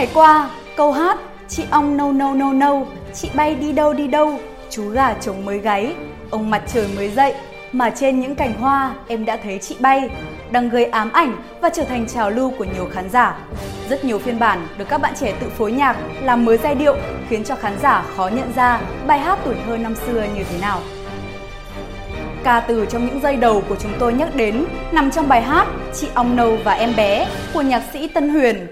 ngày qua, câu hát Chị ong nâu nâu nâu nâu, chị bay đi đâu đi đâu, chú gà trống mới gáy, ông mặt trời mới dậy, mà trên những cành hoa em đã thấy chị bay, đang gây ám ảnh và trở thành trào lưu của nhiều khán giả. Rất nhiều phiên bản được các bạn trẻ tự phối nhạc làm mới giai điệu khiến cho khán giả khó nhận ra bài hát tuổi thơ năm xưa như thế nào. Ca từ trong những giây đầu của chúng tôi nhắc đến nằm trong bài hát Chị Ong Nâu và Em Bé của nhạc sĩ Tân Huyền.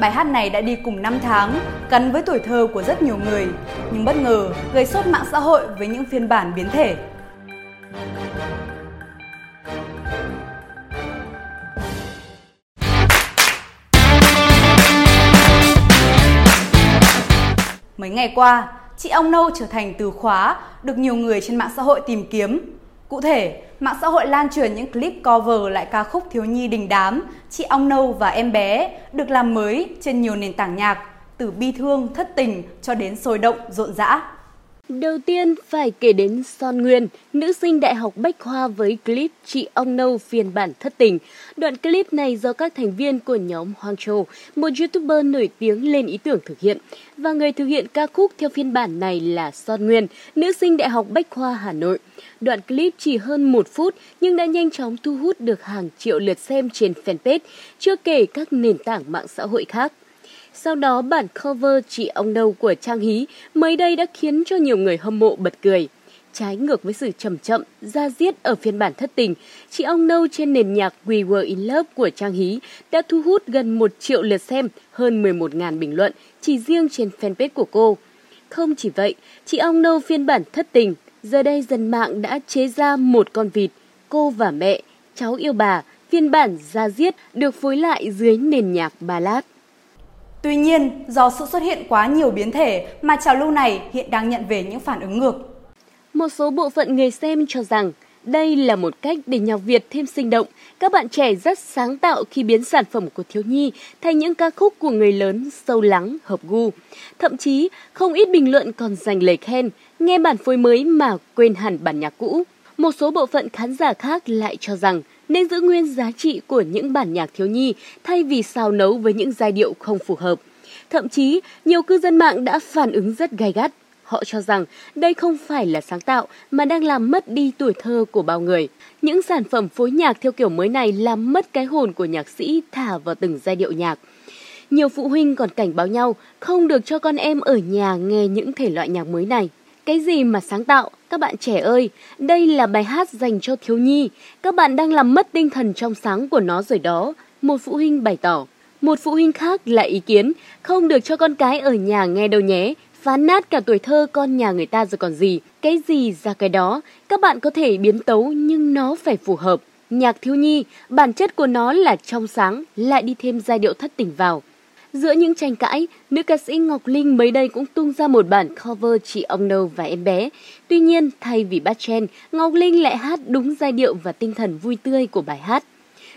Bài hát này đã đi cùng năm tháng, gắn với tuổi thơ của rất nhiều người, nhưng bất ngờ gây sốt mạng xã hội với những phiên bản biến thể. Mấy ngày qua, chị Ong Nâu trở thành từ khóa được nhiều người trên mạng xã hội tìm kiếm. Cụ thể, mạng xã hội lan truyền những clip cover lại ca khúc thiếu nhi đình đám, chị Ong Nâu và em bé được làm mới trên nhiều nền tảng nhạc, từ bi thương, thất tình cho đến sôi động, rộn rã. Đầu tiên phải kể đến Son Nguyên, nữ sinh đại học Bách Khoa với clip Chị Ong Nâu phiên bản thất tình. Đoạn clip này do các thành viên của nhóm Hoàng Châu, một youtuber nổi tiếng lên ý tưởng thực hiện. Và người thực hiện ca khúc theo phiên bản này là Son Nguyên, nữ sinh đại học Bách Khoa Hà Nội. Đoạn clip chỉ hơn một phút nhưng đã nhanh chóng thu hút được hàng triệu lượt xem trên fanpage, chưa kể các nền tảng mạng xã hội khác. Sau đó bản cover chị ông đâu của Trang Hí mới đây đã khiến cho nhiều người hâm mộ bật cười. Trái ngược với sự chậm chậm, ra diết ở phiên bản thất tình, chị ông nâu trên nền nhạc We Were In Love của Trang Hí đã thu hút gần 1 triệu lượt xem, hơn 11.000 bình luận chỉ riêng trên fanpage của cô. Không chỉ vậy, chị ông nâu phiên bản thất tình, giờ đây dân mạng đã chế ra một con vịt, cô và mẹ, cháu yêu bà, phiên bản ra diết được phối lại dưới nền nhạc ballad. Tuy nhiên, do sự xuất hiện quá nhiều biến thể mà trào lưu này hiện đang nhận về những phản ứng ngược. Một số bộ phận người xem cho rằng đây là một cách để nhạc Việt thêm sinh động. Các bạn trẻ rất sáng tạo khi biến sản phẩm của thiếu nhi thành những ca khúc của người lớn sâu lắng, hợp gu. Thậm chí, không ít bình luận còn dành lời khen, nghe bản phối mới mà quên hẳn bản nhạc cũ. Một số bộ phận khán giả khác lại cho rằng nên giữ nguyên giá trị của những bản nhạc thiếu nhi thay vì xào nấu với những giai điệu không phù hợp. Thậm chí, nhiều cư dân mạng đã phản ứng rất gay gắt. Họ cho rằng đây không phải là sáng tạo mà đang làm mất đi tuổi thơ của bao người. Những sản phẩm phối nhạc theo kiểu mới này làm mất cái hồn của nhạc sĩ thả vào từng giai điệu nhạc. Nhiều phụ huynh còn cảnh báo nhau không được cho con em ở nhà nghe những thể loại nhạc mới này. Cái gì mà sáng tạo, các bạn trẻ ơi, đây là bài hát dành cho thiếu nhi, các bạn đang làm mất tinh thần trong sáng của nó rồi đó, một phụ huynh bày tỏ. Một phụ huynh khác lại ý kiến, không được cho con cái ở nhà nghe đâu nhé, phá nát cả tuổi thơ con nhà người ta rồi còn gì, cái gì ra cái đó, các bạn có thể biến tấu nhưng nó phải phù hợp. Nhạc thiếu nhi, bản chất của nó là trong sáng, lại đi thêm giai điệu thất tình vào. Giữa những tranh cãi, nữ ca sĩ Ngọc Linh mới đây cũng tung ra một bản cover chị ông nâu và em bé. Tuy nhiên, thay vì bắt chen, Ngọc Linh lại hát đúng giai điệu và tinh thần vui tươi của bài hát.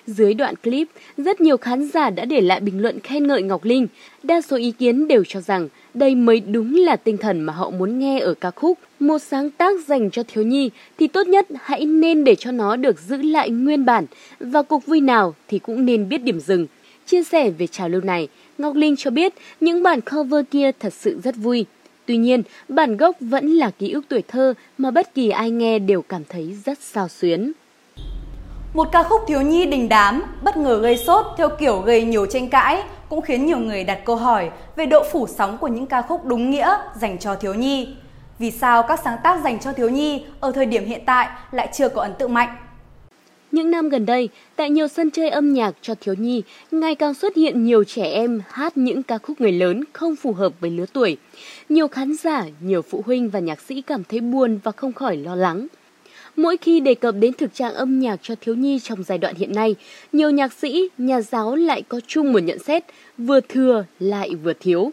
Dưới đoạn clip, rất nhiều khán giả đã để lại bình luận khen ngợi Ngọc Linh. Đa số ý kiến đều cho rằng đây mới đúng là tinh thần mà họ muốn nghe ở ca khúc. Một sáng tác dành cho thiếu nhi thì tốt nhất hãy nên để cho nó được giữ lại nguyên bản và cuộc vui nào thì cũng nên biết điểm dừng. Chia sẻ về trào lưu này, Ngọc Linh cho biết những bản cover kia thật sự rất vui. Tuy nhiên, bản gốc vẫn là ký ức tuổi thơ mà bất kỳ ai nghe đều cảm thấy rất sao xuyến. Một ca khúc thiếu nhi đình đám bất ngờ gây sốt theo kiểu gây nhiều tranh cãi cũng khiến nhiều người đặt câu hỏi về độ phủ sóng của những ca khúc đúng nghĩa dành cho thiếu nhi. Vì sao các sáng tác dành cho thiếu nhi ở thời điểm hiện tại lại chưa có ấn tượng mạnh? Những năm gần đây, tại nhiều sân chơi âm nhạc cho thiếu nhi, ngày càng xuất hiện nhiều trẻ em hát những ca khúc người lớn không phù hợp với lứa tuổi. Nhiều khán giả, nhiều phụ huynh và nhạc sĩ cảm thấy buồn và không khỏi lo lắng. Mỗi khi đề cập đến thực trạng âm nhạc cho thiếu nhi trong giai đoạn hiện nay, nhiều nhạc sĩ, nhà giáo lại có chung một nhận xét, vừa thừa lại vừa thiếu.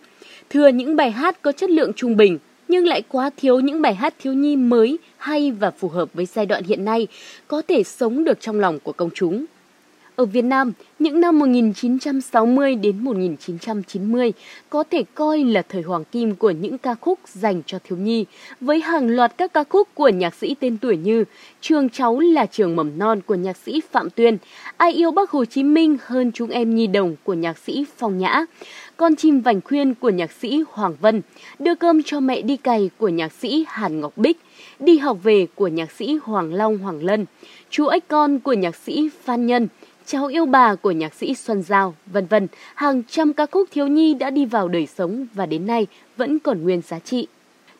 Thừa những bài hát có chất lượng trung bình, nhưng lại quá thiếu những bài hát thiếu nhi mới, hay và phù hợp với giai đoạn hiện nay, có thể sống được trong lòng của công chúng. Ở Việt Nam, những năm 1960 đến 1990 có thể coi là thời hoàng kim của những ca khúc dành cho thiếu nhi, với hàng loạt các ca khúc của nhạc sĩ tên tuổi như Trường cháu là trường mầm non của nhạc sĩ Phạm Tuyên, Ai yêu Bác Hồ Chí Minh hơn chúng em nhi đồng của nhạc sĩ Phong Nhã. Con chim vành khuyên của nhạc sĩ Hoàng Vân, Đưa cơm cho mẹ đi cày của nhạc sĩ Hàn Ngọc Bích, Đi học về của nhạc sĩ Hoàng Long Hoàng Lân, Chú ếch con của nhạc sĩ Phan Nhân, Cháu yêu bà của nhạc sĩ Xuân Giao, vân vân, hàng trăm ca khúc thiếu nhi đã đi vào đời sống và đến nay vẫn còn nguyên giá trị.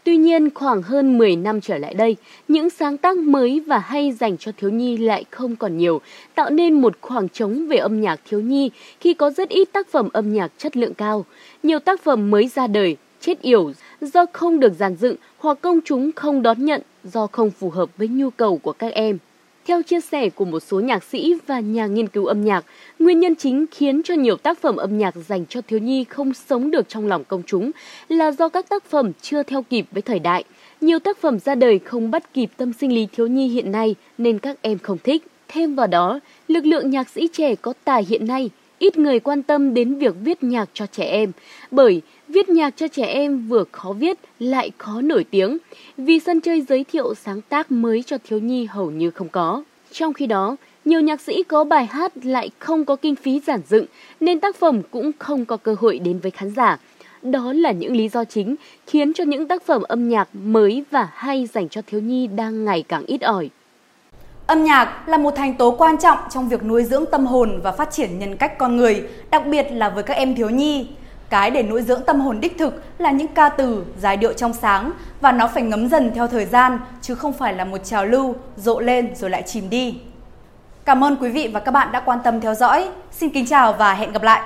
Tuy nhiên, khoảng hơn 10 năm trở lại đây, những sáng tác mới và hay dành cho thiếu nhi lại không còn nhiều, tạo nên một khoảng trống về âm nhạc thiếu nhi khi có rất ít tác phẩm âm nhạc chất lượng cao. Nhiều tác phẩm mới ra đời, chết yểu do không được giàn dựng hoặc công chúng không đón nhận do không phù hợp với nhu cầu của các em. Theo chia sẻ của một số nhạc sĩ và nhà nghiên cứu âm nhạc, nguyên nhân chính khiến cho nhiều tác phẩm âm nhạc dành cho thiếu nhi không sống được trong lòng công chúng là do các tác phẩm chưa theo kịp với thời đại. Nhiều tác phẩm ra đời không bắt kịp tâm sinh lý thiếu nhi hiện nay nên các em không thích. Thêm vào đó, lực lượng nhạc sĩ trẻ có tài hiện nay ít người quan tâm đến việc viết nhạc cho trẻ em, bởi viết nhạc cho trẻ em vừa khó viết lại khó nổi tiếng, vì sân chơi giới thiệu sáng tác mới cho thiếu nhi hầu như không có. Trong khi đó, nhiều nhạc sĩ có bài hát lại không có kinh phí giản dựng nên tác phẩm cũng không có cơ hội đến với khán giả. Đó là những lý do chính khiến cho những tác phẩm âm nhạc mới và hay dành cho thiếu nhi đang ngày càng ít ỏi. Âm nhạc là một thành tố quan trọng trong việc nuôi dưỡng tâm hồn và phát triển nhân cách con người, đặc biệt là với các em thiếu nhi. Cái để nuôi dưỡng tâm hồn đích thực là những ca từ, giai điệu trong sáng và nó phải ngấm dần theo thời gian chứ không phải là một trào lưu rộ lên rồi lại chìm đi. Cảm ơn quý vị và các bạn đã quan tâm theo dõi. Xin kính chào và hẹn gặp lại.